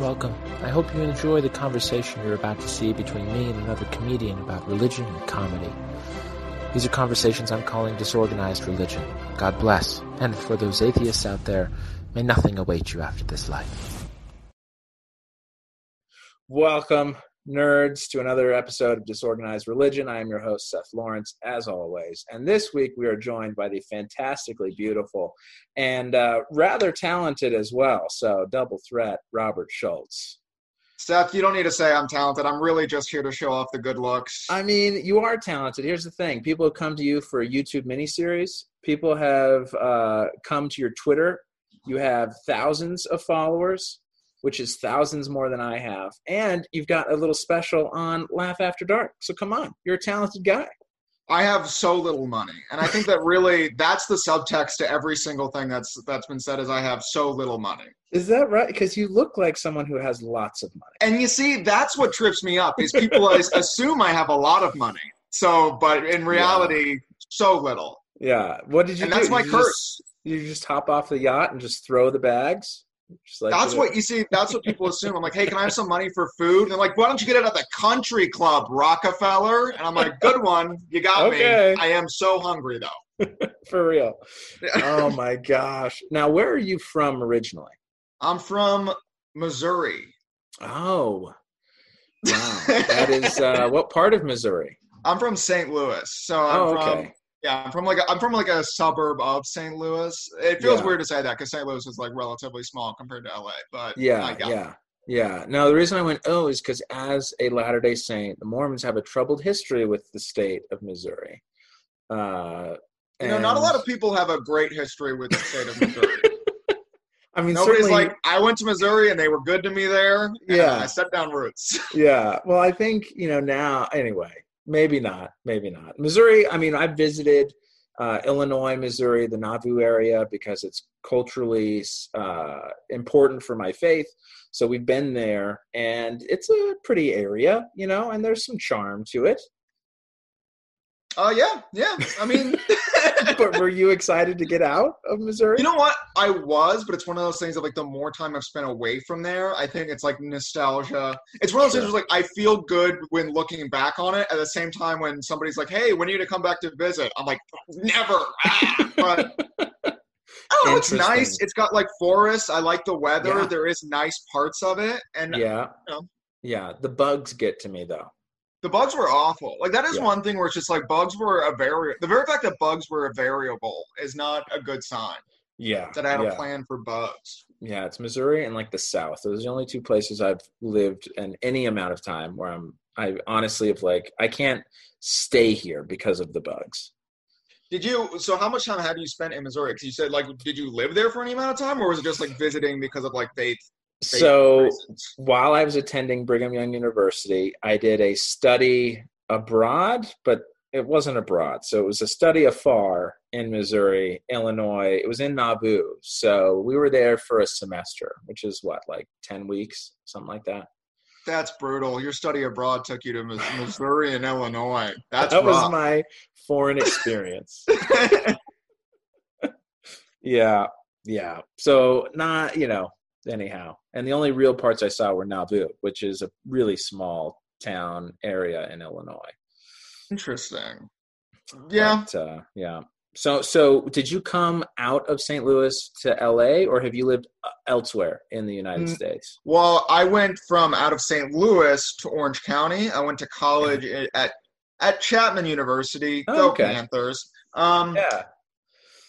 Welcome. I hope you enjoy the conversation you're about to see between me and another comedian about religion and comedy. These are conversations I'm calling disorganized religion. God bless. And for those atheists out there, may nothing await you after this life. Welcome, nerds, to another episode of Disorganized Religion. I am your host, Seth Lawrence, as always. And this week we are joined by the fantastically beautiful and uh, rather talented as well. So, double threat, Robert Schultz. Seth, you don't need to say I'm talented. I'm really just here to show off the good looks. I mean, you are talented. Here's the thing people have come to you for a YouTube miniseries, people have uh, come to your Twitter. You have thousands of followers which is thousands more than I have. And you've got a little special on Laugh After Dark. So come on, you're a talented guy. I have so little money, and I think that really that's the subtext to every single thing that's that's been said is I have so little money. Is that right? Because you look like someone who has lots of money. And you see, that's what trips me up is people assume I have a lot of money. So, but in reality, yeah. so little. Yeah. What did you and do? That's my you curse. Just, you just hop off the yacht and just throw the bags? Like, that's what you see. That's what people assume. I'm like, hey, can I have some money for food? And they're like, why don't you get it at the country club, Rockefeller? And I'm like, good one. You got okay. me. I am so hungry though. for real. oh my gosh. Now, where are you from originally? I'm from Missouri. Oh, wow. that is uh, what part of Missouri? I'm from St. Louis. So I'm oh, from okay. Yeah, I'm from like a, I'm from like a suburb of St. Louis. It feels Yeah. weird to say that because St. Louis is like relatively small compared to LA. But I Yeah, got yeah, yeah. Now, the reason I went oh is because as a Latter Day Saint, the Mormons have a troubled history with the state of Missouri. Uh, You know, not a lot of people have a great history with the state of Missouri. I mean, Nobody's certainly, like, I went to Missouri and they were good to me there. and Yeah. I set down roots. yeah. Well, I think you know now. Anyway, maybe not. Maybe not. Missouri. I mean, I've visited uh, Illinois, Missouri, the Nauvoo area because it's culturally uh, important for my faith. So we've been there, and it's a pretty area, you know, and there's some charm to it. Oh yeah, yeah. I mean, but were you excited to get out of Missouri? you know what? I was, but it's one of those things of like the more time I've spent away from there, I think it's like nostalgia. It's one of those things where like I feel good when looking back on it. At the same time, when somebody's like, "Hey, when are you to come back to visit?" I'm like, "Never." Ah, but oh, it's nice. It's got like forests. I like the weather. Yeah. There is nice parts of it, and yeah, you know. yeah. The bugs get to me though. The bugs were awful. Like that is Yeah. one thing where it's just like bugs were a vari. The very fact that bugs were a variable is not a good sign. Yeah, That I had yeah. a plan for bugs. Yeah, it's Missouri and like the South. Those are the only two places I've lived in any amount of time where I'm. I honestly have like I can't stay here because of the bugs. Did you? So how much time have you spent in Missouri? Because you said like, did you live there for any amount of time, or was it just like visiting because of like faith? So while I was attending Brigham Young University, I did a study abroad, but it wasn't abroad. So it was a study afar in Missouri, Illinois. It was in Nauvoo. So we were there for a semester, which is what, like 10 weeks, something like that. that's brutal. Your study abroad took you to Missouri and Illinois. That's that was rough. my foreign experience. yeah, yeah. So not, you know, anyhow. And the only real parts I saw were Nauvoo, which is a really small town area in Illinois. Interesting. Yeah. But, uh, yeah. So, so did you come out of St. Louis to LA, or have you lived uh, elsewhere in the United Mm, States? Well, I went from out of St. Louis to Orange County. I went to college at at Chapman University. Oh, Go okay. Panthers. Um, Yeah.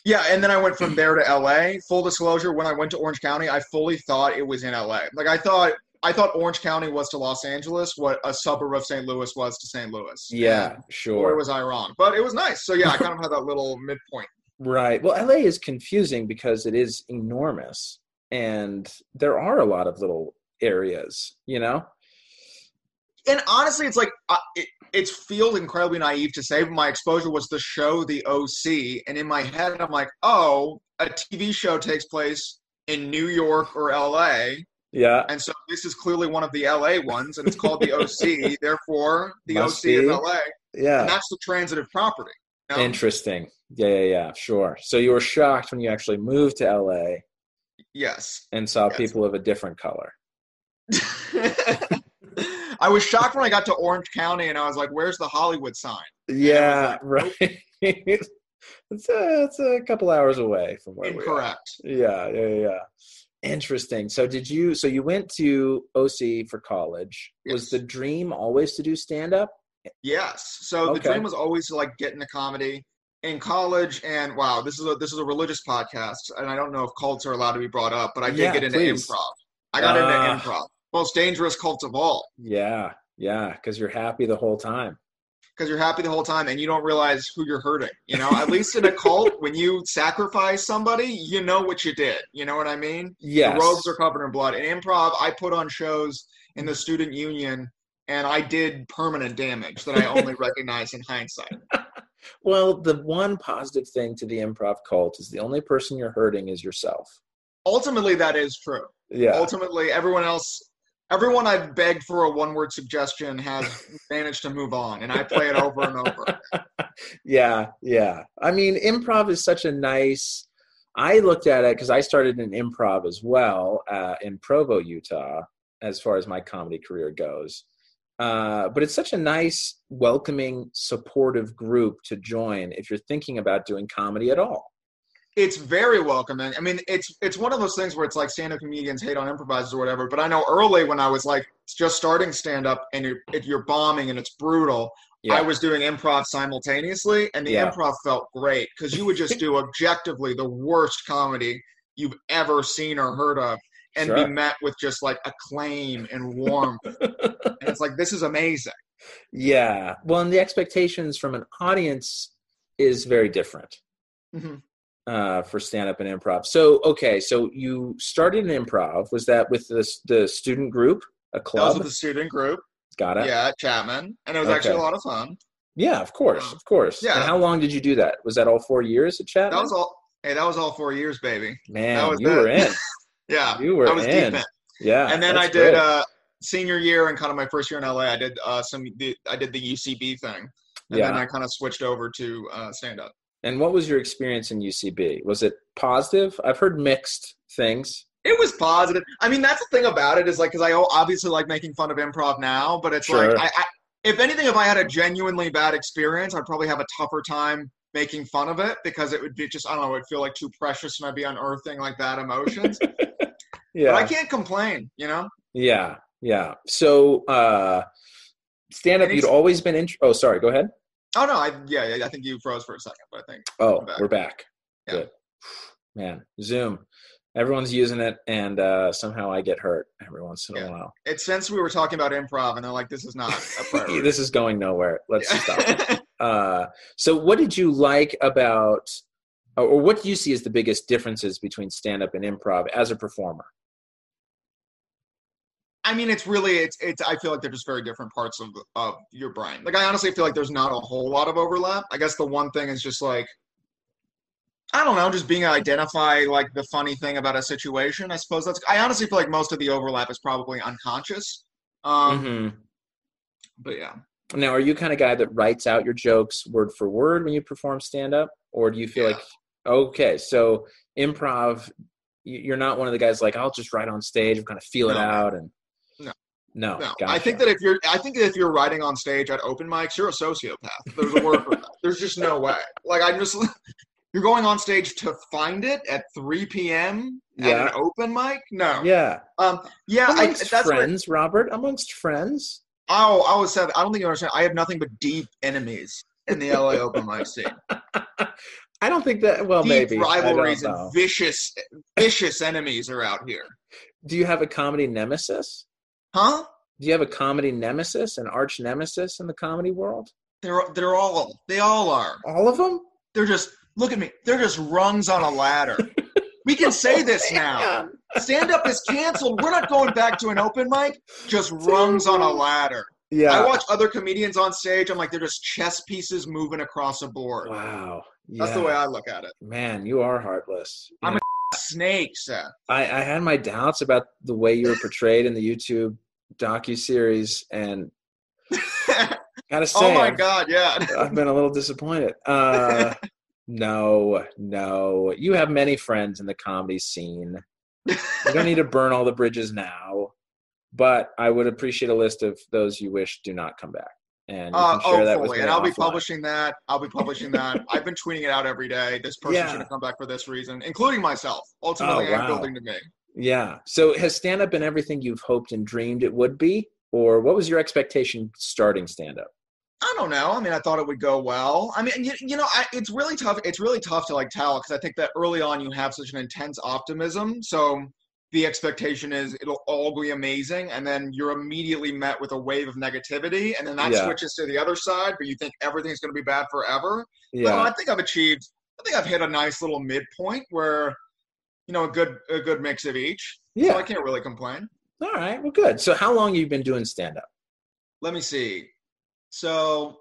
Yeah, and then I went from there to LA. Full disclosure, when I went to Orange County, I fully thought it was in LA. Like I thought I thought Orange County was to Los Angeles what a suburb of St. Louis was to St. Louis. Yeah. Sure. Boy, was I wrong. But it was nice. So yeah, I kind of had that little midpoint. Right. Well, LA is confusing because it is enormous and there are a lot of little areas, you know? And honestly, it's like uh, it, it feels incredibly naive to say, but my exposure was the show The OC, and in my head, I'm like, oh, a TV show takes place in New York or LA, Yeah. and so this is clearly one of the LA ones, and it's called The OC. Therefore, the Must OC is be. LA, and Yeah. that's the transitive property. you know? Interesting. Yeah, yeah, yeah. Sure. So you were shocked when you actually moved to LA Yes. and saw Yes. people of a different color. I was shocked when I got to Orange County and I was like, "Where's the Hollywood sign?" Yeah, right. it's a it's a couple hours away from where Incorrect. we are. Yeah, yeah, yeah. Interesting. So did you? So you went to OC for college. Was the dream always to do stand up? Yes. So Okay. the dream was always to like get into comedy in college. And wow, this is a this is a religious podcast, and I don't know if cults are allowed to be brought up, but I did Yeah, get into please. improv. I got Ah. into improv. Most dangerous cult of all. Yeah, yeah. Because you're happy the whole time. because you're happy the whole time and you don't realize who you're hurting. You know, at least in a cult, when you sacrifice somebody, you know what you did. You know what I mean? Yes. The robes are covered in blood. In improv, I put on shows in the student union and I did permanent damage that I only recognize in hindsight. Well, the one positive thing to the improv cult is the only person you're hurting is yourself. Ultimately, that is true. Yeah. Ultimately, everyone else. Everyone I've begged for a one word suggestion has managed to move on, and I play it over and over. yeah, yeah. I mean, improv is such a nice. I looked at it because I started in improv as well uh, in Provo, Utah, as far as my comedy career goes. Uh, but it's such a nice, welcoming, supportive group to join if you're thinking about doing comedy at all. It's very welcoming. I mean, it's it's one of those things where it's like stand-up comedians hate on improvisers or whatever. But I know early when I was like just starting stand-up and you're if you're bombing and it's brutal, Yeah. I was doing improv simultaneously, and the Yeah. improv felt great because you would just do objectively the worst comedy you've ever seen or heard of, and Sure. be met with just like acclaim and warmth. and it's like this is amazing. yeah. Well, and the expectations from an audience is very different. Mhm. Uh, for stand up and improv. So, okay, so you started in improv. Was that with the the student group, a That was club? with the student group, Got it. yeah, Chapman, and it was actually a lot of fun. Yeah, of course, of course. Yeah. And how long did you do that? Was that all four years at Chapman? That was all. Hey, that was all four years, baby. Man, that was you it. were in. Yeah, You were I was in. deep in. Yeah. and then I did great. uh senior year and kind of my first year in LA. I did uh some the, I did the UCB thing, and yeah. then I kind of switched over to uh, stand up. And what was your experience in UCB? Was it positive? I've heard mixed things. It was positive. I mean, that's the thing about it is like because I obviously like making fun of improv now, but it's Sure. like I, I if anything, if I had a genuinely bad experience, I'd probably have a tougher time making fun of it because it would be just I don't know, it would feel like too precious and I'd be unearthing like bad emotions. Yeah. But I can't complain, you know. Yeah. Yeah. So, uh, stand up, you'd always been in. Oh, sorry. Go ahead. Oh no, I yeah, yeah, I think you froze for a second, but I think Oh, We're back. we're back. Yeah. Good. Man, Zoom. Everyone's using it, and uh, somehow I get hurt every once in Yeah. a while. it's since we were talking about improv, and they're like, "This is not a priority." this is going nowhere. Let's stop. Uh, so, what did you like about, or what do you see as the biggest differences between stand up and improv as a performer? I mean, it's really it's it's. I feel like they're just very different parts of of your brain. Like I honestly feel like there's not a whole lot of overlap. I guess the one thing is just like I don't know, just being able to identify like the funny thing about a situation. I suppose that's. I honestly feel like most of the overlap is probably unconscious. Um, hmm But yeah, Now, are you kind of guy that writes out your jokes word for word when you perform stand up, or do you feel Yeah. like okay, so improv, you're not one of the guys like I'll just write on stage and kind of feel it out and No. no, no. I think that if you're, I think that if you're writing on stage at open mics, you're a sociopath. There's a word for that. There's just no way. Like I'm just. You're going on stage to find it at 3 p.m. at an open mic? No. yeah, Um, yeah, I, amongst what, friends, Robert, amongst friends. oh, I was said. I don't think you understand. I have nothing but deep enemies in the LA open mic scene. I don't think that. Well, deep maybe rivalries and vicious, vicious enemies are out here. Do you have a comedy nemesis? Huh? Do you have a comedy nemesis, an arch nemesis in the comedy world? They're they're all they all are. All of them? They're just look at me. They're just rungs on a ladder. We can say this now. Stand up is canceled. We're not going back to an open mic. Just rungs on a ladder. Yeah. I watch other comedians on stage. I'm like, they're just chess pieces moving across a board. Wow. That's the way I look at it. Man, you are heartless. You I'm know, Snake, Seth. I, I had my doubts about the way you were portrayed in the YouTube docu series, and gotta say, oh my I've- God, yeah. I've been a little disappointed. Uh, no, no. You have many friends in the comedy scene. You don't need to burn all the bridges now. but I would appreciate a list of those you wish do not come back. And Uh, share oh, that with fully. And I'll be publishing that. I'll be publishing that. I've been tweeting it out every day. This person Yeah. should have come back for this reason, including myself. Ultimately, Oh, I'm building to me. Yeah. So has stand up been everything you've hoped and dreamed it would be? Or what was your expectation starting stand up? I don't know. I mean, I thought it would go well. I mean, you, you know, I, it's really tough. It's really tough to like tell because I think that early on you have such an intense optimism. So the expectation is it'll all be amazing, and then you're immediately met with a wave of negativity, and then that Yeah. switches to the other side, but you think everything's going to be bad forever. Yeah. I think I've achieved. I think I've hit a nice little midpoint where, you know, a good a good mix of each. Yeah. So I can't really complain. All right. Well, good. So how long have you been doing stand up? Let me see. So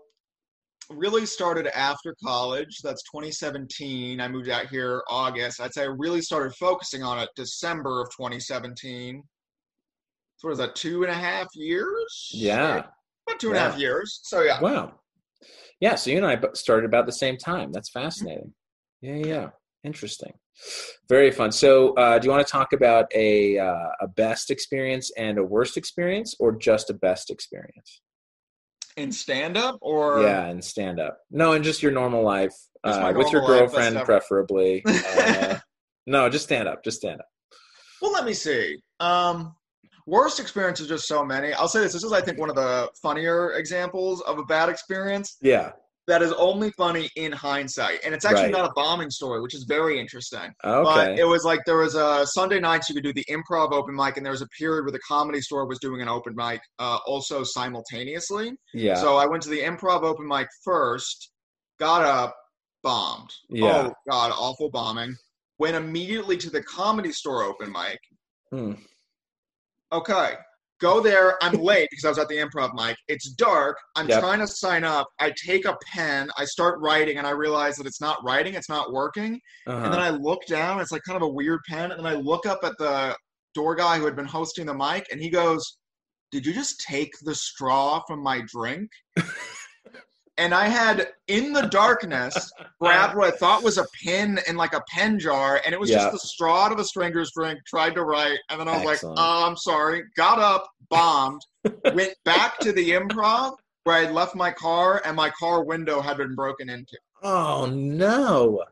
really started after college. That's 2017. I moved out here August. I'd say I really started focusing on it December of 2017. So what is that? Two and a half years? Yeah. About two and a half years. So yeah. Wow. Yeah. So you and I started about the same time. That's mm-hmm. fascinating. Yeah. Yeah. Interesting. Very fun. So, uh, do you want to talk about a uh, a best experience and a worst experience, or just a best experience? In stand up or yeah, and stand up. No, in just your normal life uh, my with your normal girlfriend, preferably. Uh, no, just stand up. Just stand up. Well, let me see. Um, worst experiences just so many. I'll say this. This is, I think, one of the funnier examples of a bad experience Yeah. That is only funny in hindsight, and it's actually Right. not a bombing story, which is very interesting. Okay. But it was like there was a Sunday nights you could do the improv open mic, and there was a period where the comedy store was doing an open mic uh, also simultaneously. yeah. So I went to the improv open mic first, got up, bombed. Yeah. Oh god, awful bombing. Went immediately to the comedy store open mic. Hmm. Okay. Go there. I'm late because I was at the improv mic. It's dark. I'm Yep. trying to sign up. I take a pen. I start writing, and I realize that it's not writing. It's not working. Uh-huh. And then I look down. It's like kind of a weird pen. And then I look up at the door guy who had been hosting the mic, and he goes, "Did you just take the straw from my drink?" and I had in the darkness grabbed what I thought was a pin in like a pen jar, and it was Yeah. just the straw out of a stranger's drink. Tried to write, and then I was Excellent. like, oh, "I'm sorry." Got up, bombed, went back to the improv where I left my car, and my car window had been broken into. oh no.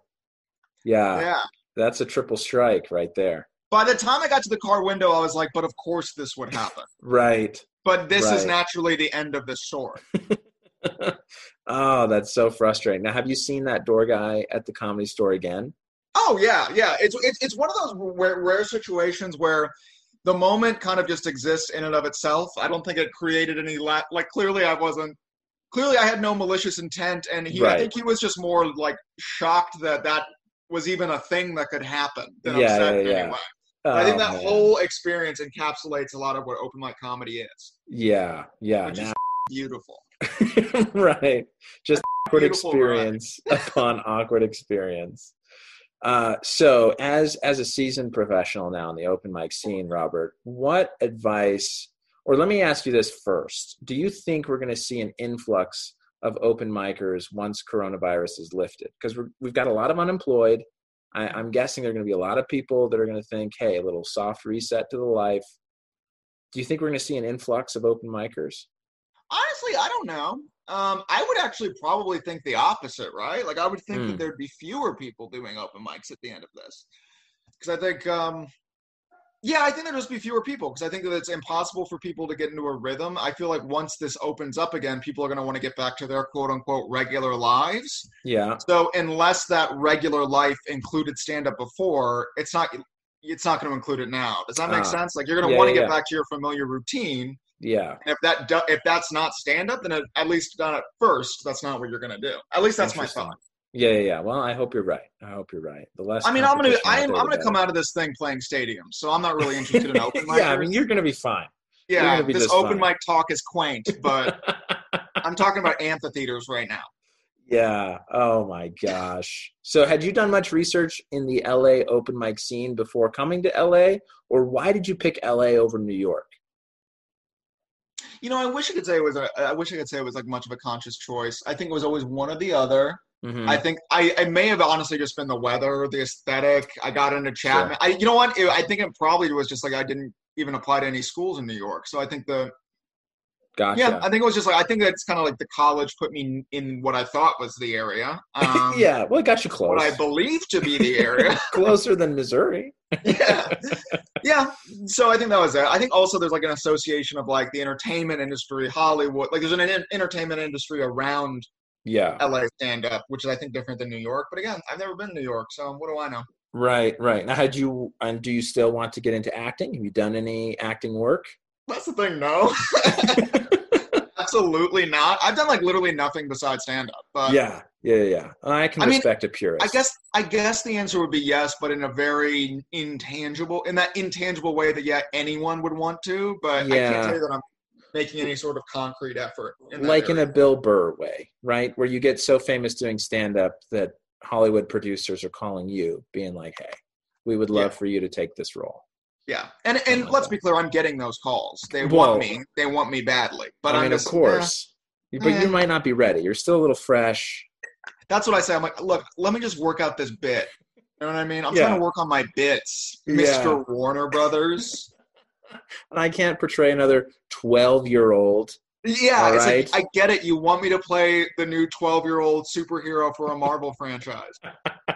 Yeah, Yeah. That's a triple strike right there. By the time I got to the car window, I was like, "But of course this would happen." Right. But this is naturally the end of the story. oh, that's so frustrating. Now, have you seen that door guy at the comedy store again? Oh yeah, yeah. It's it's it's one of those rare, rare situations where the moment kind of just exists in and of itself. I don't think it created any la- like clearly I wasn't clearly I had no malicious intent, and he I think he was just more like shocked that that was even a thing that could happen than Yeah, upset yeah, yeah. any way. But I think Oh, that man. whole experience encapsulates a lot of what open mic comedy is. Yeah, yeah. Which is Beautiful. right. Just awkward experience upon awkward experience. Uh, so, as as a seasoned professional now in the open mic scene, Robert, what advice, or let me ask you this first: Do you think we're going to see an influx of open micers once coronavirus is lifted? Because we've got a lot of unemployed. I, I'm guessing there are going to be a lot of people that are going to think, "Hey, a little soft reset to the life." Do you think we're going to see an influx of open micers? Honestly, I don't know. Um, I would actually probably think the opposite, right? Like I would think Hmm. that there'd be fewer people doing open mics at the end of this, because I think, um, yeah, I think there'd just be fewer people because I think that it's impossible for people to get into a rhythm. I feel like once this opens up again, people are going to want to get back to their quote unquote regular lives. Yeah, So unless that regular life included stand up before, it's not. It's not going to include it now. Does that make Ah. sense? Like you're going to Yeah, want to yeah, get yeah. back to your familiar routine. Yeah. And if that do, if that's not stand up, then at, least not at first, that's not what you're gonna do. At least that's my thought. Yeah, yeah, yeah. Well, I hope you're right. I hope you're right. The less I mean, I'm gonna I'm I'm gonna come out of this thing playing stadiums, so I'm not really interested in open mic. yeah, I mean, you're gonna be fine. yeah, be this open fine. mic talk is quaint, but I'm talking about amphitheaters right now. yeah. Oh my gosh. So, had you done much research in the LA open mic scene before coming to LA, or why did you pick LA over New York? You know, I wish I could say it was a. I wish I could say it was like much of a conscious choice. I think it was always one or the other. Mhm. I think I, I may have honestly just been the weather, the aesthetic. I got into Chapman. I, you know what? It- I think it probably was just like I didn't even apply to any schools in New York. So I think the Gotcha. yeah, I think it was just like I think that's kind of like the college put me in what I thought was the area. Um, yeah. Well, it got you close. what I believe to be the area. Closer than Missouri. yeah, yeah. So I think that was it. I think also there's like an association of like the entertainment industry, Hollywood. Like there's an en- entertainment industry around Yeah. LA stand up, which is I think different than New York. But again, I've never been to New York, so what do I know? Right. Right. Now, had you and do you still want to get into acting? Have you done any acting work? That's the thing. No, absolutely not. I've done like literally nothing besides stand up. But yeah. Yeah. Yeah. I can I mean, respect a purist. I guess I guess the answer would be yes, but in a very intangible, in that intangible way that yeah, anyone would want to. But I can't tell you that I'm making any sort of concrete effort. In like in a Bill Burr way, right? Where you get so famous doing stand up that Hollywood producers are calling you, being like, "Hey, we would love Yeah. for you to take this role." Yeah, and and like let's that. be clear, I'm getting those calls. They Whoa. want me. They want me badly. But I I'm mean, just, of course, but eh. you might not be ready. You're still a little fresh. eh. that's what I say. I'm like, look, let me just work out this bit. You know what I mean? I'm Yeah. trying to work on my bits, Yeah. Mr. Warner Brothers. And I can't portray another 12 year old. Yeah, it's right. like I get it. You want me to play the new 12 year old superhero for a Marvel franchise.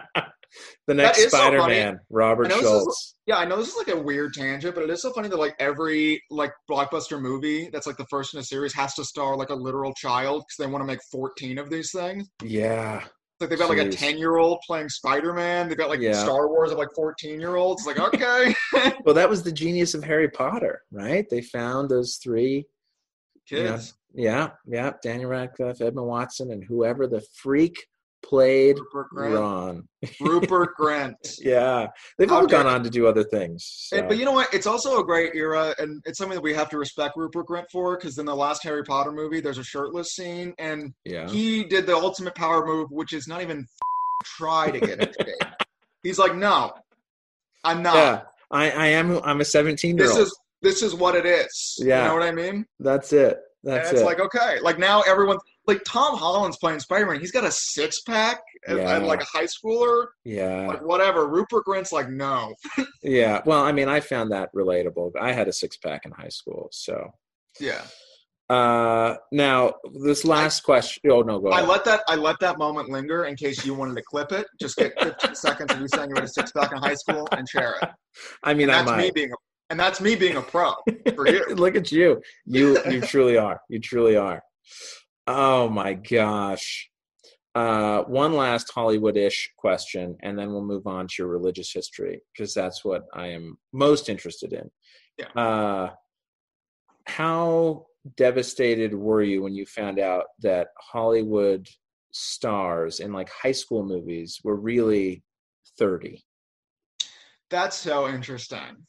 The next so. Spider Man, Robert I know this is- Schultz. Yeah, I know this is like a weird tangent, but it is so funny that like every like blockbuster movie that's like the first in a series has to star like a literal child because they want to make 14 of these things. Yeah. Like they've got like a 10 year old playing Spider Man. They've got like Yeah. Star Wars of like 14 year olds. Like okay, Well, that was the genius of Harry Potter, right? They found those three. kids. Yeah. Yeah. Daniel Radcliffe, Edmund Watson, and whoever the freak played Rupert Grint. Ron. Rupert Grant. Yeah. They've all gone on to do other things. And- but you know what? It's also a great era, and it's something that we have to respect Rupert Grint for. Because in the last Harry Potter movie, there's a shirtless scene, and yeah. he did the ultimate power move, which is not even try to get it. He's like, no, I'm not. Yeah. I, I am I'm a 17 year this old. is this is what it is. Yeah. You know what I mean? That's it. And That's it's it. like okay, like now everyone like Tom Holland's playing Spider Man. He's got a six pack and, Yeah. and like a high schooler, yeah. like whatever. Rupert Grint's like, no. Yeah. Well, I mean, I found that relatable. I had a six pack in high school. So Yeah. uh now this last question. Oh, no, go I ahead. let that I let that moment linger in case you wanted to clip it. Just get 15 seconds of you saying you had a six pack in high school and share it. I mean, And I that's me being a, and that's me being a pro for you. Look at you. You you truly are. You truly are. Oh my gosh. Uh, one last Hollywood-ish question, and then we'll move on to your religious history because that's what I am most interested in. Yeah. Uh, how devastated were you when you found out that Hollywood stars in like high school movies were really 30? That's so interesting.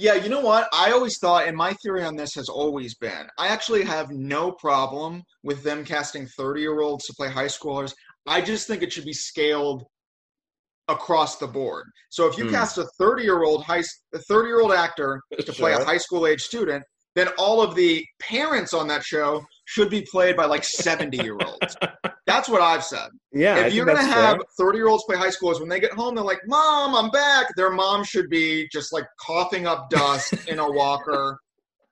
Yeah, you know what? I always thought, and my theory on this has always been, I actually have no problem with them casting 30 year olds to play high schoolers. I just think it should be scaled across the board. So if you Hmm. cast a 30 year old high, a 30 year old actor to play a high school age student, then all of the parents on that show should be played by like 70 year olds. That's what I've said Yeah, if you're gonna have 30 year olds play high schoolers when they get home they're like mom i'm back their mom should be just like coughing up dust in a walker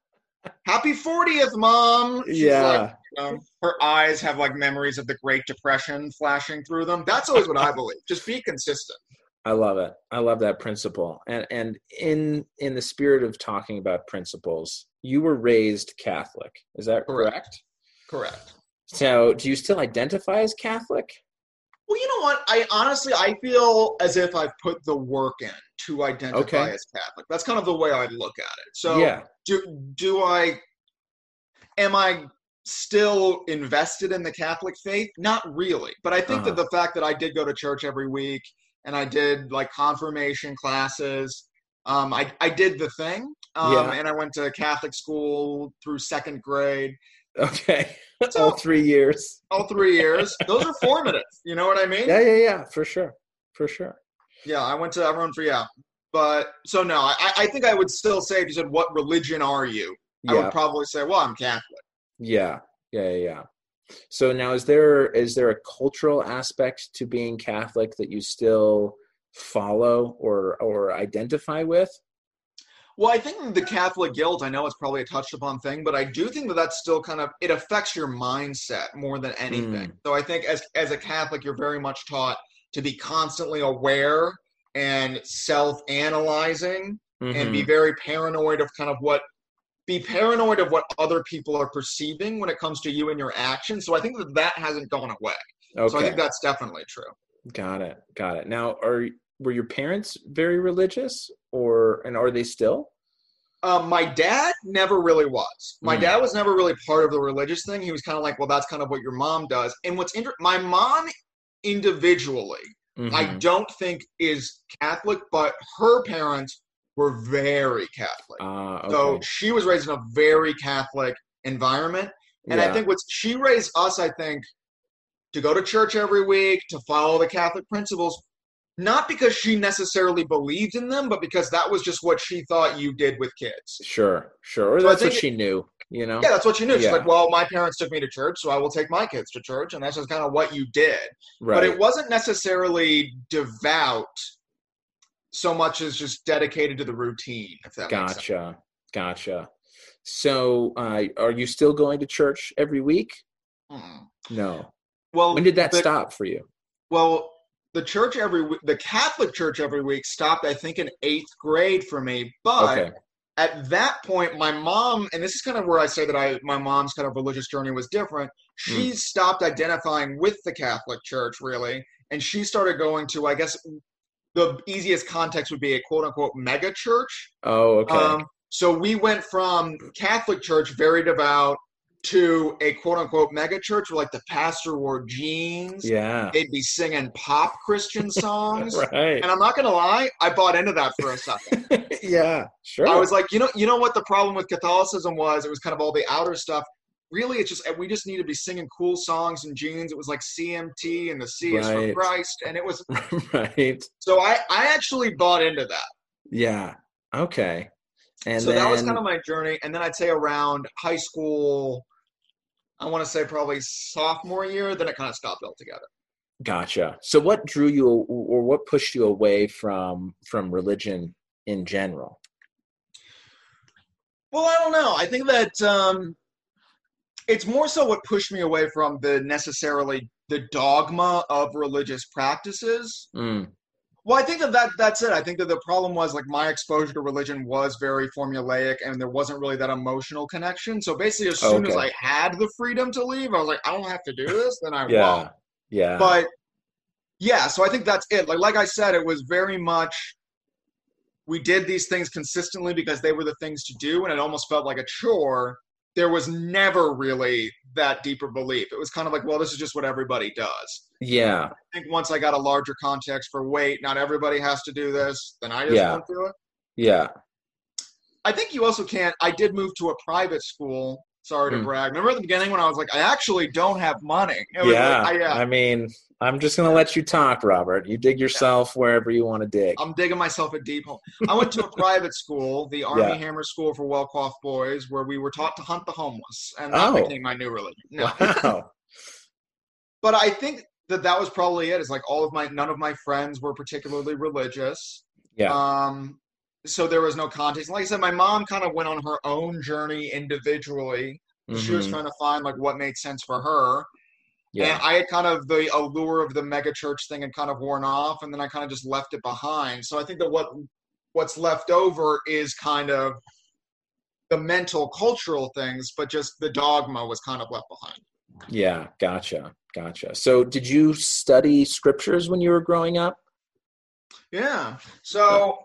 happy 40th mom She's yeah. like, you know, her eyes have like memories of the great depression flashing through them that's always what i believe just be consistent I love it. I love that principle. And and in in the spirit of talking about principles, you were raised Catholic. Is that correct? Correct. correct So, do you still identify as Catholic? well you know what i honestly i feel as if i've put the work in to identify Okay. as catholic that's kind of the way i look at it so yeah. do do I am I still invested in the Catholic faith? Not really. But I think Uh-huh. that the fact that I did go to church every week and I did like confirmation classes, um, I, I did the thing. Um, Yeah. and I went to Catholic school through second grade. Okay. So- All three years. All three years. Those are formative. You know what I mean? Yeah, yeah, yeah. For sure. For sure. Yeah, I went to everyone for yeah. But so no, I, I think I would still say if you said what religion are you, I Yeah. would probably say, well, I'm Catholic. Yeah. Yeah. Yeah. yeah. So now, is there is there a cultural aspect to being Catholic that you still follow or or identify with? Well, I think the Catholic guilt, I know it's probably a touched upon thing, but I do think that that's still kind of it affects your mindset more than anything. Mm. So I think as as a Catholic, you're very much taught to be constantly aware and self-analyzing and be Mhm. very paranoid of kind of what be paranoid of what other people are perceiving when it comes to you and your actions. So I think that that hasn't gone away. okay. So I think that's definitely true. Got it. Got it. Now, are were your parents very religious, or and are they still? Um, my dad never really was. My Mm. dad was never really part of the religious thing. He was kind of like, well, that's kind of what your mom does. And what's inter- my mom individually, I Mhm. don't think is Catholic, but her parents were very Catholic. Ah, okay. So she was raised in a very Catholic environment. And I think what she raised us, I think, to go to church every week, to follow the Catholic principles, not because she necessarily believed in them, but because that was just what she thought you did with kids. Sure, sure. Or So that's what think she knew. You know. Yeah, that's what she knew. She's Yeah. like, well, my parents took me to church, so I will take my kids to church. And that's just kind of what you did. Right. But it wasn't necessarily devout so much as just dedicated to the routine, if that makes sense. Gotcha. Gotcha. So, uh, are you still going to church every week? Mm. No. Well, When did that the- stop for you? Well, the church every week, the Catholic church every week stopped, I think, in eighth grade for me. But Okay. at that point, my mom, and this is kind of where I say that I my mom's kind of religious journey was different. She stopped identifying with the Catholic Church really, and she started going to, I guess, the easiest context would be a quote unquote mega church. Oh, okay. Um, so we went from Catholic church, very devout, to a quote unquote mega church where like the pastor wore jeans. yeah. They'd be singing pop Christian songs. Right. And I'm not gonna lie, I bought into that for a second. yeah. Sure. I was like, you know, you know what the problem with Catholicism was? It was kind of all the outer stuff. Really, it's just we just need to be singing cool songs and jeans. It was like CMT and the C is for Christ, and it was right. so I I actually bought into that. Yeah. Okay. And so then, that was kind of my journey, and then I'd say around high school, I want to say probably sophomore year, then it kind of stopped altogether. gotcha. So, what drew you, or what pushed you away from from religion in general? Well, I don't know. I think that um, it's more so what pushed me away from the necessarily the dogma of religious practices. Mm, Well, I think that, that that's it. I think that the problem was like my exposure to religion was very formulaic and there wasn't really that emotional connection. So basically, as soon as I had the freedom to leave, I was like, I don't have to do this, then I yeah. won't. Yeah. But yeah, so I think that's it. Like like I said, it was very much we did these things consistently because they were the things to do, and it almost felt like a chore. There was never really that deeper belief. It was kind of like, well, this is just what everybody does. yeah. I think once I got a larger context for wait, not everybody has to do this, then I just Yeah. went through it. Yeah. I think you also can't. I did move to a private school. Sorry to Mm. brag. Remember at the beginning when I was like, I actually don't have money. It was Yeah. like, I, uh, I mean, I'm just gonna let you talk, Robert. You dig yourself wherever you want to dig. I'm digging myself a deep hole. I went to a private school, the Army Yeah. Hammer School for Well-Off Boys, where we were taught to hunt the homeless, and that Oh. became my new religion. No. Wow. but I think that that was probably it. It's like all of my none of my friends were particularly religious. Yeah. Um, so there was no context. Like I said, my mom kind of went on her own journey individually. She was Mhm. trying to find like what made sense for her. Yeah. And I had kind of the allure of the mega church thing had kind of worn off, and then I kind of just left it behind. So I think that what what's left over is kind of the mental cultural things, but just the dogma was kind of left behind. Yeah. Gotcha. Gotcha. So, did you study scriptures when you were growing up? Yeah. So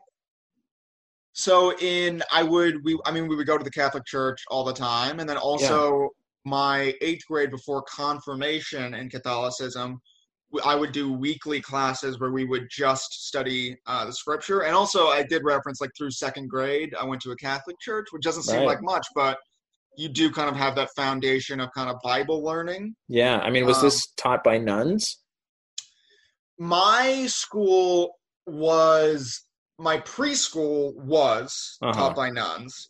so in I would we I mean we would go to the Catholic Church all the time, and then also my eighth grade before confirmation in Catholicism. I would do weekly classes where we would just study uh, the scripture, and also I did reference like through second grade. I went to a Catholic church, which doesn't seem Right. like much, but you do kind of have that foundation of kind of Bible learning. Yeah. I mean, was Um, this taught by nuns? my school was my preschool was Uh-huh. taught by nuns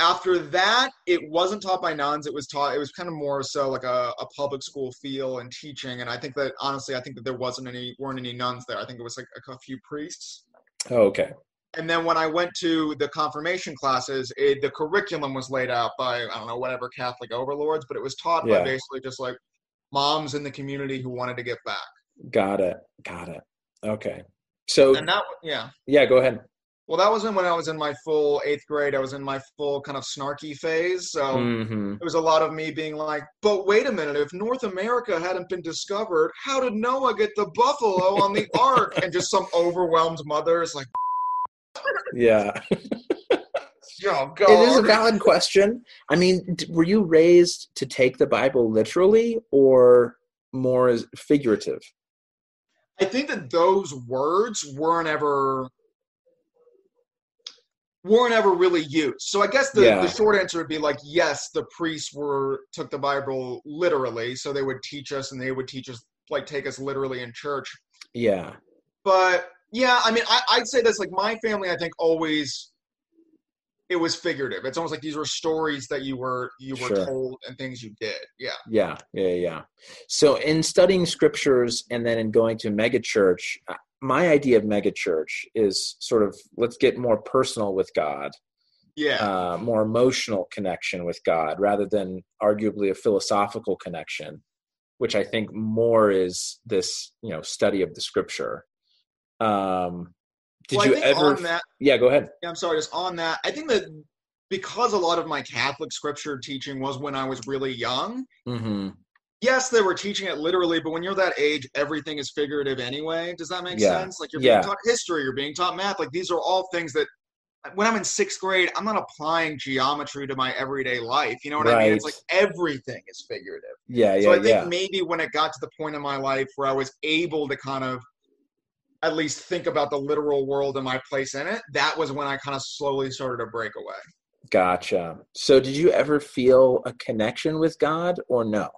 after that it wasn't taught by nuns it was taught it was kind of more so like a, a public school feel and teaching and i think that honestly i think that there wasn't any weren't any nuns there i think it was like a, a few priests Oh, okay. And then when I went to the confirmation classes, it, the curriculum was laid out by I don't know whatever Catholic overlords, but it was taught Yeah. by basically just like moms in the community who wanted to give back. Got it. Got it. Okay. So And that yeah. yeah, go ahead. Well, that wasn't when I was in my full eighth grade. I was in my full kind of snarky phase. So hmm there was a lot of me being like, but wait a minute, if North America hadn't been discovered, how did Noah get the buffalo on the ark? And just some overwhelmed mother is like, Yeah. oh, It is a valid question. I mean, were you raised to take the Bible literally or more as figurative? I think that those words weren't ever weren't ever really used. So I guess the, Yeah. the short answer would be like, yes, the priests were took the Bible literally, so they would teach us and they would teach us like take us literally in church. Yeah. But yeah, I mean, I, I'd say this like my family. I think always it was figurative. It's almost like these were stories that you were you were Sure. told and things you did. Yeah. Yeah, yeah, yeah. So in studying scriptures and then in going to megachurch, my idea of megachurch is sort of let's get more personal with God, Yeah. uh, more emotional connection with God, rather than arguably a philosophical connection, which I think more is this, you know, study of the scripture. Um, did well, you ever? on that yeah, go ahead. Yeah, I'm sorry, just on that. I think that because a lot of my Catholic scripture teaching was when I was really young, hmm yes, they were teaching it literally, but when you're that age, everything is figurative anyway. Does that make Yeah. sense? Like you're being Yeah. taught history, you're being taught math. Like these are all things that when I'm in sixth grade, I'm not applying geometry to my everyday life. You know what I mean? It's like everything is figurative. Yeah, yeah, so I think yeah. maybe when it got to the point in my life where I was able to kind of at least think about the literal world and my place in it, that was when I kind of slowly started to break away. Gotcha. So, did you ever feel a connection with God or no?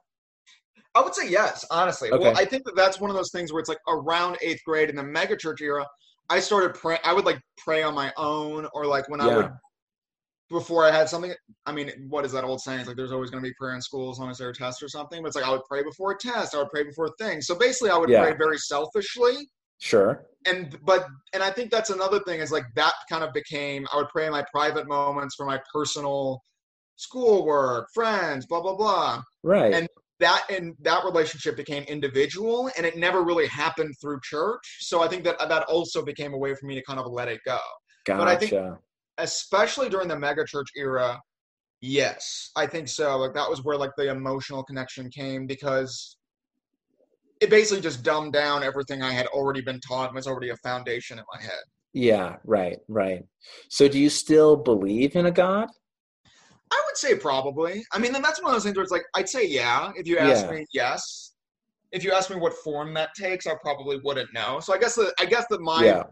I would say yes, honestly. Well, I think that that's one of those things where it's like around eighth grade in the megachurch era, I started pray. I would like pray on my own, or like when I would before I had something. I mean, what is that old saying? It's like there's always going to be prayer in school as long as there are tests or something. But it's like I would pray before a test. I would pray before things. So basically, I would Yeah. pray very selfishly. Sure. And but and I think that's another thing is like that kind of became. I would pray in my private moments for my personal schoolwork, friends, blah blah blah Right. And- that and that relationship became individual and it never really happened through church so i think that that also became a way for me to kind of let it go gotcha. but I think- especially during the megachurch era yes i think so like that was where like the emotional connection came because it basically just dumbed down everything i had already been taught and was already a foundation in my head yeah. Right. Right. So, do you still believe in a God? I would say probably i mean then that's one of those things where it's like i'd say yeah if you ask Yeah. me yes if you ask me what form that takes i probably wouldn't know so i guess that i guess that my yeah.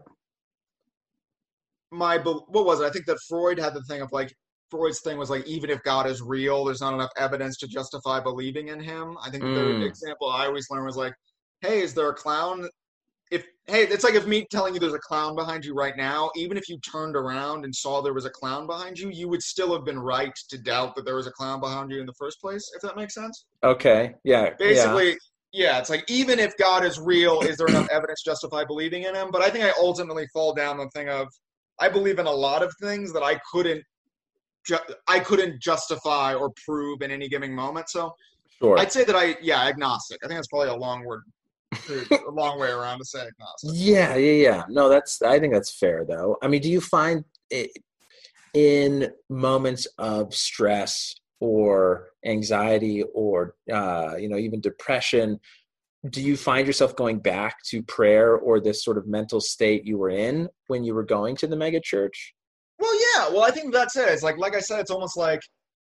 my what was it? I think that Freud had the thing of like Freud's thing was like even if God is real, there's not enough evidence to justify believing in him. I think Mm. the example I always learned was like, hey, is there a clown? If hey, it's like if me telling you there's a clown behind you right now, even if you turned around and saw there was a clown behind you, you would still have been right to doubt that there was a clown behind you in the first place, if that makes sense. Okay. Yeah. yeah. Basically, yeah, it's like even if God is real, is there enough evidence to justify believing in him? But I think I ultimately fall down the thing of I believe in a lot of things that I couldn't ju- I couldn't justify or prove in any given moment. So Sure. I'd say that I yeah, agnostic. I think that's probably a long word a long way around to say agnostic. Yeah, yeah, yeah. No, that's. I think that's fair, though. I mean, do you find it, in moments of stress or anxiety or uh, you know even depression, do you find yourself going back to prayer or this sort of mental state you were in when you were going to the mega church? Well, yeah. Well, I think that's it. It's like, like I said, it's almost like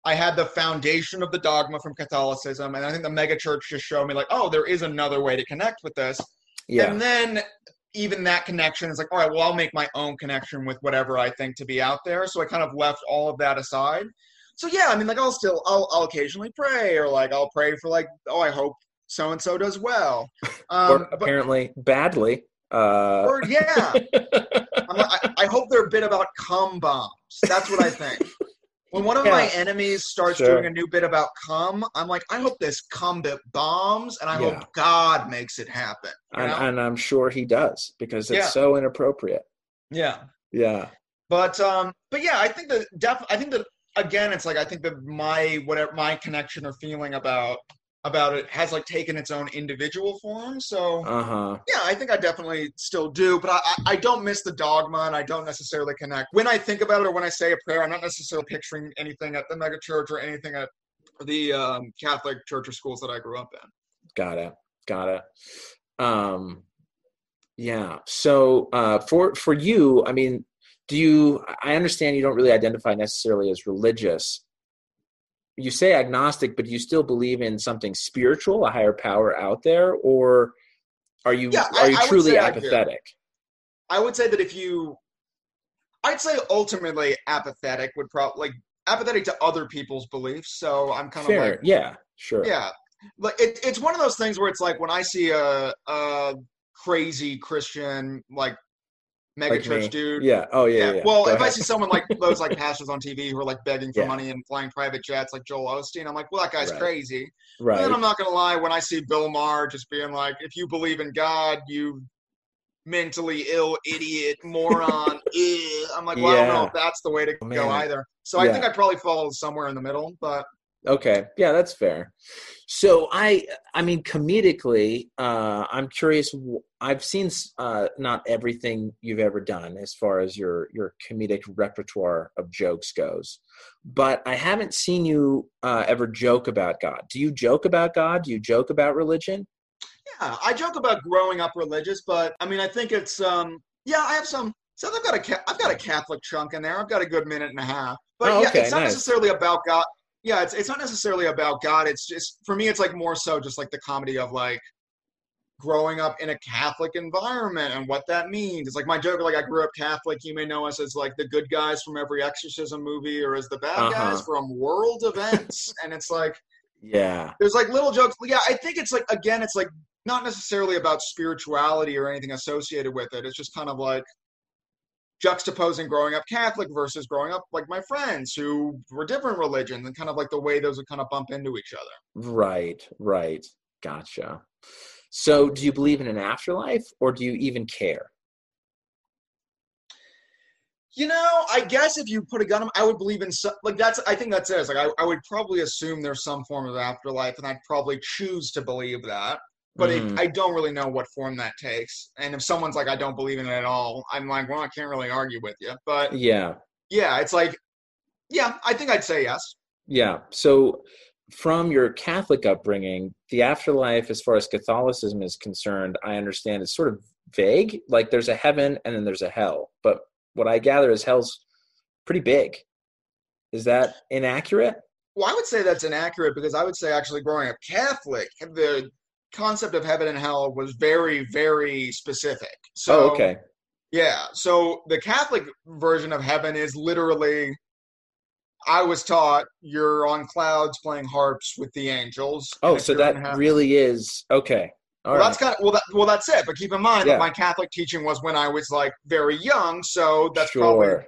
I had the foundation of the dogma from Catholicism, and I think the megachurch just showed me, like, oh, there is another way to connect with this. Yeah, And then even that connection is like, all right, well, I'll make my own connection with whatever I think to be out there. So I kind of left all of that aside. So yeah, I mean, like, I'll still, I'll, I'll occasionally pray, or like, I'll pray for like, oh, I hope so and so does well. Um, or but, apparently badly. Uh, or yeah, I, I hope they're a bit about cum bombs. That's what I think. When one of my enemies starts Sure. doing a new bit about cum, I'm like, I hope this cum bit bombs, and I Yeah. hope God makes it happen. and, and I'm sure he does because it's Yeah. so inappropriate. yeah. Yeah. But um, but yeah, I think that def- I think that again, it's like I think that my whatever my connection or feeling about about it has like taken its own individual form. So Uh huh. yeah, I think I definitely still do, but I, I I don't miss the dogma and I don't necessarily connect. When I think about it or when I say a prayer, I'm not necessarily picturing anything at the mega church or anything at the um, Catholic church or schools that I grew up in. Got it. Got it. Um, yeah. So uh, for for you, I mean, do you? I understand you don't really identify necessarily as religious. You say agnostic, but do you still believe in something spiritual, a higher power out there, or are you Yeah, are you I would truly I apathetic? I would say that if you, I'd say ultimately apathetic would probably like apathetic to other people's beliefs. So I'm kind of like, yeah. Sure. yeah, like it, it's one of those things where it's like when I see a a crazy Christian like mega Like church me. dude. Yeah. Oh yeah. Yeah. yeah. Well, Go if I see someone like those like pastors on TV who are like begging for Yeah. money and flying private jets like Joel Osteen, I'm like, well, that guy's Right. crazy. But then right. I'm not gonna lie, when I see Bill Maher just being like, if you believe in God, you mentally ill idiot moron. eh, I'm like, well, I don't know if that's the way to Oh, go either. So I think I probably fall somewhere in the middle. But Okay, yeah, that's fair. So I, I mean, comedically, uh, I'm curious. I've seen uh, not everything you've ever done as far as your your comedic repertoire of jokes goes, but I haven't seen you uh, ever joke about God. Do you joke about God? Do you joke about religion? yeah, I joke about growing up religious, but I mean, I think it's um, yeah, I have some. So I've got a I've got a Catholic chunk in there. I've got a good minute and a half. But Oh, yeah, it's not nice. necessarily about God. Yeah, it's it's not necessarily about God. It's just for me, it's like more so just like the comedy of like growing up in a Catholic environment and what that means. It's like my joke, like I grew up Catholic. You may know us as like the good guys from every exorcism movie, or as the bad Uh-huh. guys from world events. and it's like Yeah, there's like little jokes. Yeah, I think it's like again, it's like not necessarily about spirituality or anything associated with it. It's just kind of like juxtaposing growing up Catholic versus growing up like my friends who were different religions and kind of like the way those would kind of bump into each other. right, right. Gotcha. So, mm-hmm. do you believe in an afterlife, or do you even care? You know, I guess if you put a gun on, I would believe in some, like that's. I think that's it. It's like I, I would probably assume there's some form of afterlife, and I'd probably choose to believe that. But Mhm. it, I don't really know what form that takes. And if someone's like, I don't believe in it at all, I'm like, well, I can't really argue with you. But Yeah, yeah, it's like, yeah, I think I'd say yes. Yeah. So, from your Catholic upbringing, the afterlife, as far as Catholicism is concerned, I understand is sort of vague. Like there's a heaven and then there's a hell. But what I gather is hell's pretty big. Is that inaccurate? Well, I would say that's inaccurate because I would say actually growing up Catholic, the concept of heaven and hell was very, very specific. So, oh, okay. Yeah. So the Catholic version of heaven is literally, I was taught you're on clouds playing harps with the angels. Oh, so that heaven- really is okay. All well, right. that's kind of well, that, well, that's it. But keep in mind Yeah. that my Catholic teaching was when I was like very young, so that's sure. probably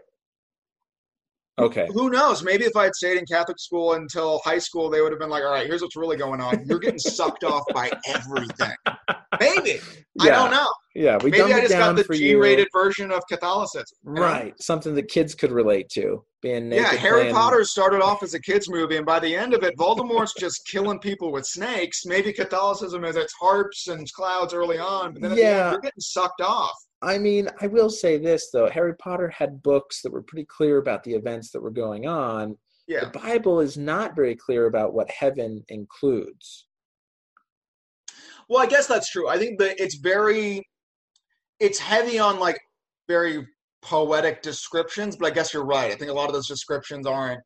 Okay. who knows? Maybe if I had stayed in Catholic school until high school, they would have been like, "All right, here's what's really going on. You're getting sucked off by everything." Maybe I don't know. Yeah. We Maybe I just got the. G-rated version of Catholicism. Right. Something that kids could relate to. Being naked Yeah, Harry playing- Potter started off as a kids movie, and by the end of it, Voldemort's just killing people with snakes. Maybe Catholicism is its harps and clouds early on, but then at the Yeah. end, you're getting sucked off. I mean, I will say this though: Harry Potter had books that were pretty clear about the events that were going on. Yeah, The Bible is not very clear about what heaven includes. well, I guess that's true. I think that it's very, it's heavy on like very poetic descriptions, but I guess you're right. I think a lot of those descriptions aren't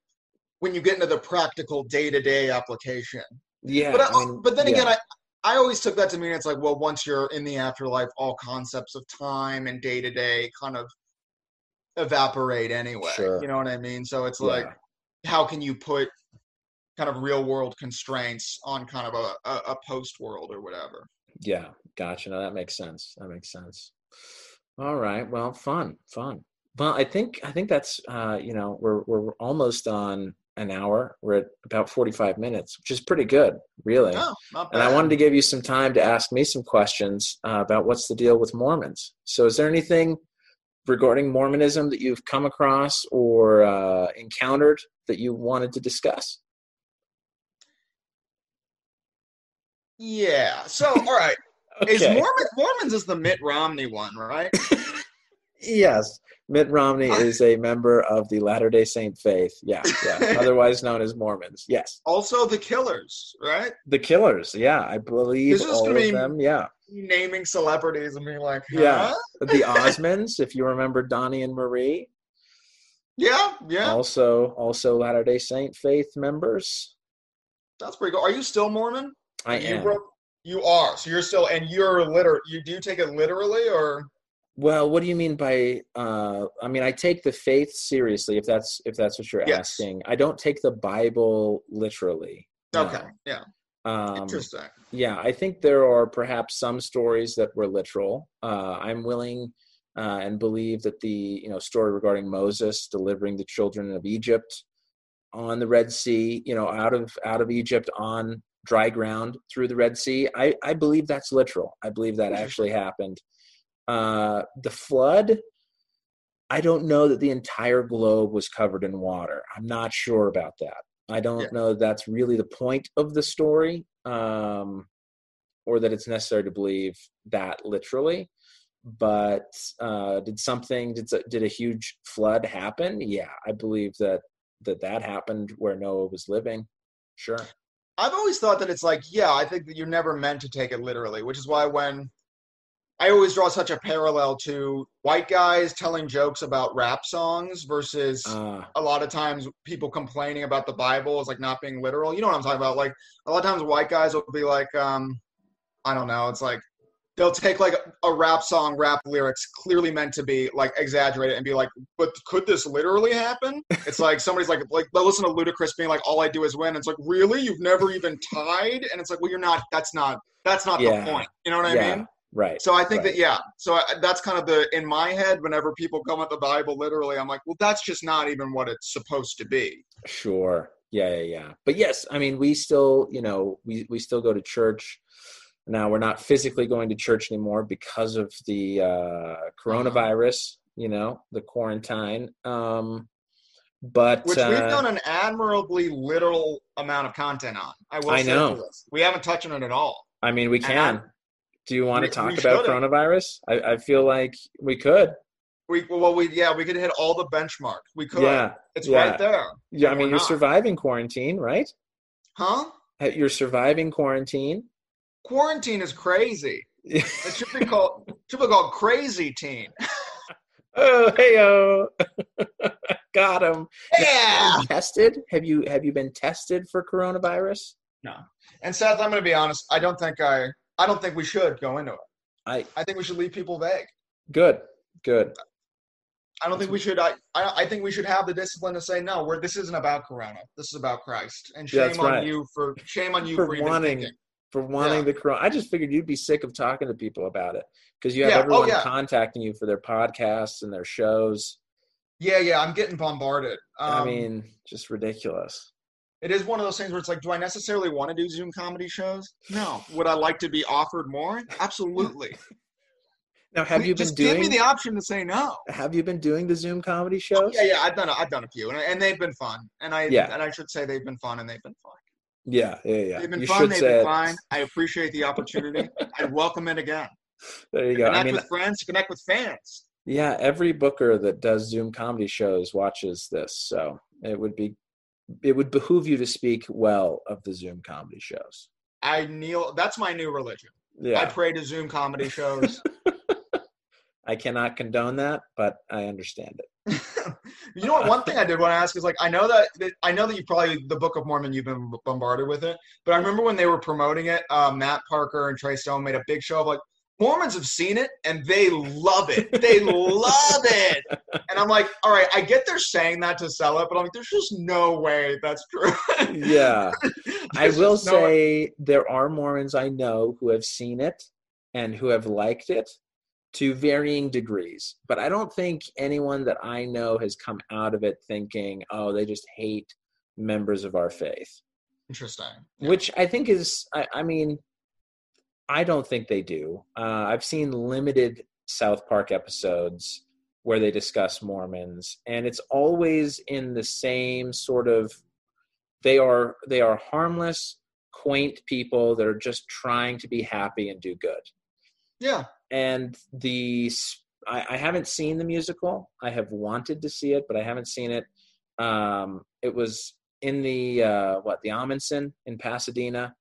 when you get into the practical day-to-day application. Yeah, but I, I mean, but then yeah. again, I I always took that to mean it's like, well, once you're in the afterlife, all concepts of time and day to day kind of evaporate anyway. Sure. You know what I mean? So it's Yeah. like, how can you put kind of real world constraints on kind of a, a, a post world or whatever? Yeah, gotcha. No, that makes sense. That makes sense. All right. Well, fun, fun. Well, I think I think that's uh, you know we're we're almost on an hour. We're at about forty five minutes, which is pretty good, really. Not And I wanted to give you some time to ask me some questions uh, about what's the deal with Mormons. So, is there anything regarding Mormonism that you've come across or uh, encountered that you wanted to discuss? Yeah. So, all right. okay. Is Mormon Mormons is the Mitt Romney one, right? yes. Mitt Romney ah. is a member of the Latter Day Saint faith. Yeah, yeah. Otherwise known as Mormons. Yes. Also the Killers, right? The Killers. Yeah, I believe all of them. Yeah. Naming celebrities and being like, huh? yeah, the Osmonds. if you remember Donnie and Marie. Yeah, yeah. Also, also Latter Day Saint faith members. That's pretty cool. Are you still Mormon? I you am. You are. So you're still, and you're liter. You do you take it literally, or? Well, what do you mean by? Uh, I mean, I take the faith seriously. If that's if that's what you're yes. asking, I don't take the Bible literally. Okay. No. Yeah. Um, Interesting. Yeah, I think there are perhaps some stories that were literal. Uh, I'm willing uh, and believe that the you know story regarding Moses delivering the children of Egypt on the Red Sea, you know, out of out of Egypt on dry ground through the Red Sea. I, I believe that's literal. I believe that actually happened. Uh, the flood, I don't know that the entire globe was covered in water. I'm not sure about that. I don't yeah. know that that's really the point of the story, um, or that it's necessary to believe that literally. But uh, did something did did a huge flood happen? Yeah, I believe that that that happened where Noah was living. Sure. I've always thought that it's like, yeah, I think that you're never meant to take it literally, which is why when I always draw such a parallel to white guys telling jokes about rap songs versus uh, a lot of times people complaining about the Bible as like not being literal. You know what I'm talking about? Like a lot of times white guys will be like, um, I don't know, it's like they'll take like a, rap song, rap lyrics clearly meant to be like exaggerated and be like, but could this literally happen? It's like somebody's like, like listen to Ludacris being like, all I do is win. It's like, really? You've never even tied? And it's like, well, you're not. That's not. That's not yeah. the point. You know what I yeah. mean? Right. So I think right. that yeah. So I, that's kind of the in my head. Whenever people come at the Bible literally, I'm like, well, that's just not even what it's supposed to be. Sure. Yeah, yeah, yeah. But yes, I mean, we still, you know, we we still go to church. Now we're not physically going to church anymore because of the uh, coronavirus. You know, the quarantine. Um, but which uh, we've done an admirably literal amount of content on. I will. I know. We haven't touched on it at all. I mean, we can. Do you want to talk about coronavirus? I, I feel like we could. We well, we yeah, we could hit all the benchmarks. We could. Yeah, it's yeah. right there. Yeah, I mean, you're not. surviving quarantine, right? Huh? You're surviving quarantine. Quarantine is crazy. it should be called should be called crazy teen. oh, hey oh, got him. Yeah. tested? Have you have you been tested for coronavirus? No. And Seth, I'm going to be honest. I don't think I I don't think we should go into it. I I think we should leave people vague. Good, good. I don't think we should. I, I, I think we should have the discipline to say no. Where this isn't about Corona. This is about Christ. And shame That's on right. you for shame on you for, for wanting thinking. for wanting Yeah. the Corona. I just figured you'd be sick of talking to people about it because you have Yeah, oh, everyone yeah. contacting you for their podcasts and their shows. Yeah, yeah. I'm getting bombarded. Um, I mean, just ridiculous. It is one of those things where it's like, do I necessarily want to do Zoom comedy shows? No. Would I like to be offered more? Absolutely. Now, have you been Just doing? give me the option to say no. have you been doing the Zoom comedy oh, shows? Yeah, yeah. I've done. A, I've done a few, and, and they've been fun. And I Yeah. and I should say they've been fun, and they've been fun. yeah, yeah. yeah. They've been you fun. They've been it. fine. I appreciate the opportunity. I welcome it again. There you go. Connect I mean, with friends. Connect with fans. yeah, every booker that does Zoom comedy shows watches this, so it would be, it would behoove you to speak well of the Zoom comedy shows. I kneel. That's my new religion. Yeah. I pray to Zoom comedy shows. I cannot condone that, but I understand it. you know what? One thing I did want to ask is like I know that, that I know that you probably the Book of Mormon you've been bombarded with it, but I remember when they were promoting it, uh, Matt Parker and Trey Stone made a big show of like Mormons have seen it and they love it. They love it, and I'm like, all right, I get they're saying that to sell it, but I'm like, there's just no way that's true. Yeah, I will no way. say there are Mormons I know who have seen it and who have liked it to varying degrees. But I don't think anyone that I know has come out of it thinking, oh, they just hate members of our faith. Interesting. Yeah. Which I think is, I, I mean, I don't think they do. Uh, I've seen limited South Park episodes where they discuss Mormons, and it's always in the same sort of. They are they are harmless, quaint people that are just trying to be happy and do good. Yeah. And the I haven't seen the musical. I have wanted to see it, but I haven't seen it. Um, it was in the uh, what the Ahmanson in Pasadena,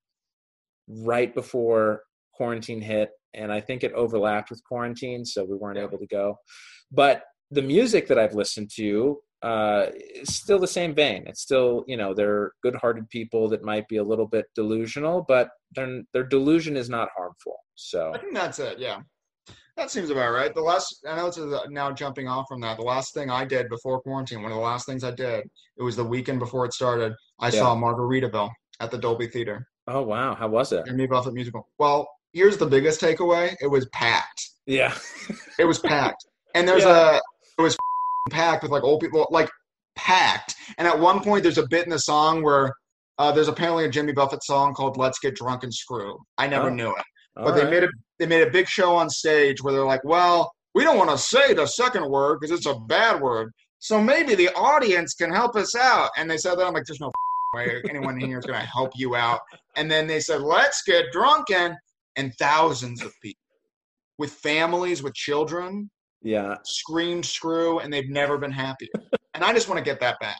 right before quarantine hit, and I think it overlapped with quarantine, so we weren't Yeah. able to go. But the music that I've listened to uh, is still the same vein. It's still you know they're good-hearted people that might be a little bit delusional, but their their delusion is not harmful. So I think that's it. Yeah, that seems about right. The last, I know it's uh, now jumping off from that. The last thing I did before quarantine, one of the last things I did, it was the weekend before it started. I Yeah. saw Margaritaville at the Dolby Theater, oh wow, how was it? Jimmy Buffett musical. Well, here's the biggest takeaway: it was packed. Yeah, It was packed, and there's Yeah. a, it was packed with like old people, like packed. And at one point, there's a bit in the song where. Uh, there's apparently a Jimmy Buffett song called "Let's Get Drunk and Screw." I never Oh. knew it All but they right. made a they made a big show on stage where they're like, well, we don't want to say the second word because it's a bad word, so maybe the audience can help us out. And they said that I'm like, there's no way anyone in here is going to help you out. And then they said, let's get drunken, and thousands of people with families with children yeah, screamed screw, and they've never been happier. And I just want to get that back.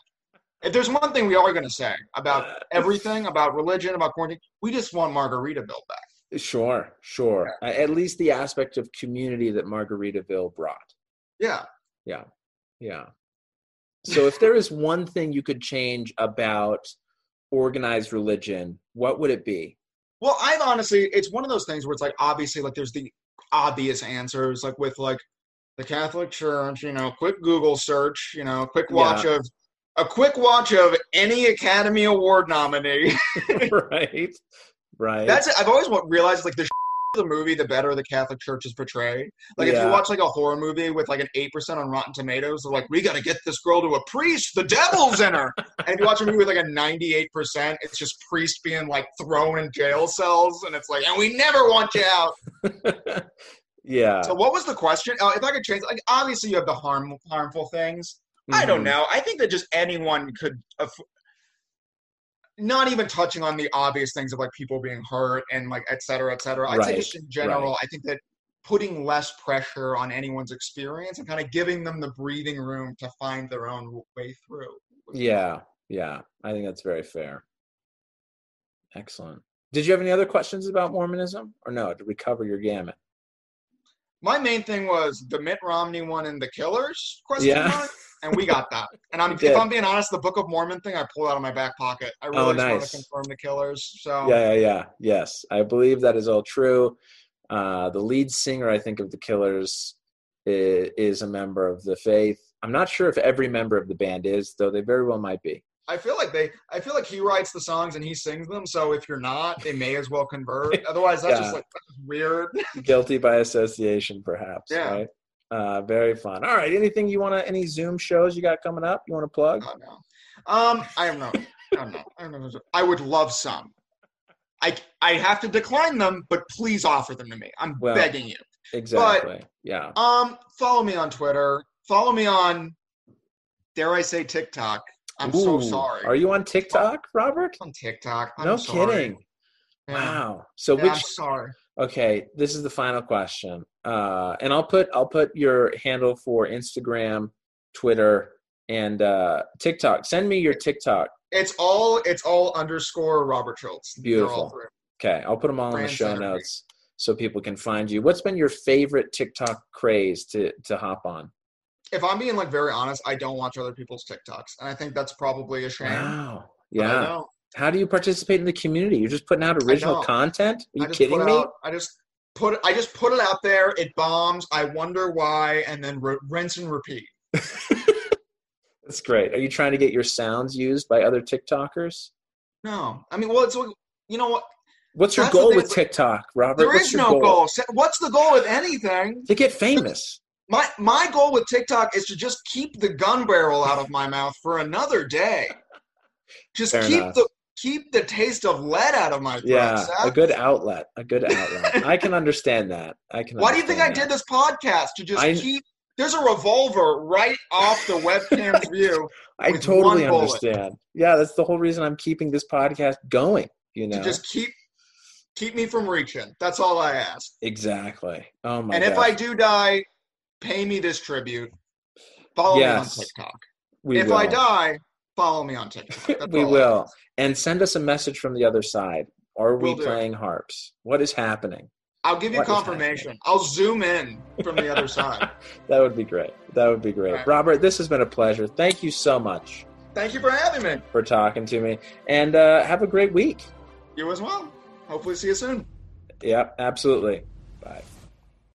If there's one thing we are going to say about everything, about religion, about quarantine, we just want Margaritaville back. Sure, sure. Uh, At least the aspect of community that Margaritaville brought. Yeah. Yeah, yeah. So if there is one thing you could change about organized religion, what would it be? Well, I've honestly, it's one of those things where it's like obviously like there's the obvious answers, like with like the Catholic Church, you know, quick Google search, you know, quick watch of a quick watch of any Academy Award nominee. right, right. That's it. I've always realized like the the movie, the better the Catholic Church is portrayed. Like if you watch like a horror movie with like an eight percent on Rotten Tomatoes, they're like, we got to get this girl to a priest. The devil's in her. and if you watch a movie with like a ninety-eight percent, it's just priest being like thrown in jail cells, and it's like, and we never want you out. yeah. So what was the question? Uh, if I could change, like obviously you have the harm harmful things. I don't Mhm. know. I think that just anyone could. Not even touching on the obvious things of like people being hurt and like et cetera, et cetera. I'd say just in general, I think that putting less pressure on anyone's experience and kind of giving them the breathing room to find their own way through. Yeah, yeah. I think that's very fair. Excellent. Did you have any other questions about Mormonism, or no? Did we cover your gamut? My main thing was the Mitt Romney one and the Killers question Yeah. And we got that. And I'm if. I'm being honest, the Book of Mormon thing I pulled out of my back pocket. I really Oh, just want nice. to confirm the Killers. So Yeah, yeah, yeah. Yes, I believe that is all true. Uh, the lead singer, I think, of the Killers is, is a member of the faith. I'm not sure if every member of the band is, though they very well might be. I feel like they I feel like he writes the songs and he sings them. So if you're not, they may as well convert. Otherwise, that's Yeah. just like weird. Guilty by association, perhaps. Yeah. Right? Uh, very fun. All right. Anything you want to? Any Zoom shows you got coming up? You want to plug? Oh, no. Um, I don't know. I don't know. I don't know. I would love some. I I have to decline them, but please offer them to me. I'm Well, begging you. Exactly. yeah. Um, follow me on Twitter. Follow me on, dare I say, TikTok. I'm so sorry. Are you on TikTok, Robert? on TikTok? I'm no sorry. kidding. Yeah. Wow. So Yeah, which I'm sorry. Okay, this is the final question, uh, and I'll put I'll put your handle for Instagram, Twitter, and uh, TikTok. Send me your TikTok. It's all it's all underscore Robert Schultz. Beautiful. Okay, I'll put them all in the show notes so people can find you. What's been your favorite TikTok craze to to hop on? If I'm being like very honest, I don't watch other people's TikToks, and I think that's probably a shame. Wow. Yeah. How do you participate in the community? You're just putting out original content? Are you kidding me? Out, I just put. I just put it out there. It bombs. I wonder why, and then re- rinse and repeat. That's great. Are you trying to get your sounds used by other TikTokers? No, I mean, well, it's you know what? What's your goal with TikTok, Robert? There What's is no goal. Se- What's the goal with anything? To get famous. My my goal with TikTok is to just keep the gun barrel out of my mouth for another day. Just Fair keep enough. the keep the taste of lead out of my throat. Yeah, Seth. a good outlet. A good outlet. I can understand that. I can. Why do you think I did this podcast? To just I- keep there's a revolver right off the webcam's view. I totally understand. Yeah, that's the whole reason I'm keeping this podcast going. You know, to just keep keep me from reaching. That's all I ask. exactly. Oh my and if I do die, pay me this tribute. Follow Yes, me on TikTok. we if will. I die, follow me on TikTok. We will. And send us a message from the other side. Are we Will do. playing harps? What is happening? I'll give you What confirmation. I'll zoom in from the other side. That would be great. That would be great. Right. Robert, this has been a pleasure. Thank you so much Thank you for having me. for talking to me. And uh, have a great week. You as well. Hopefully, see you soon. Yep, absolutely. Bye.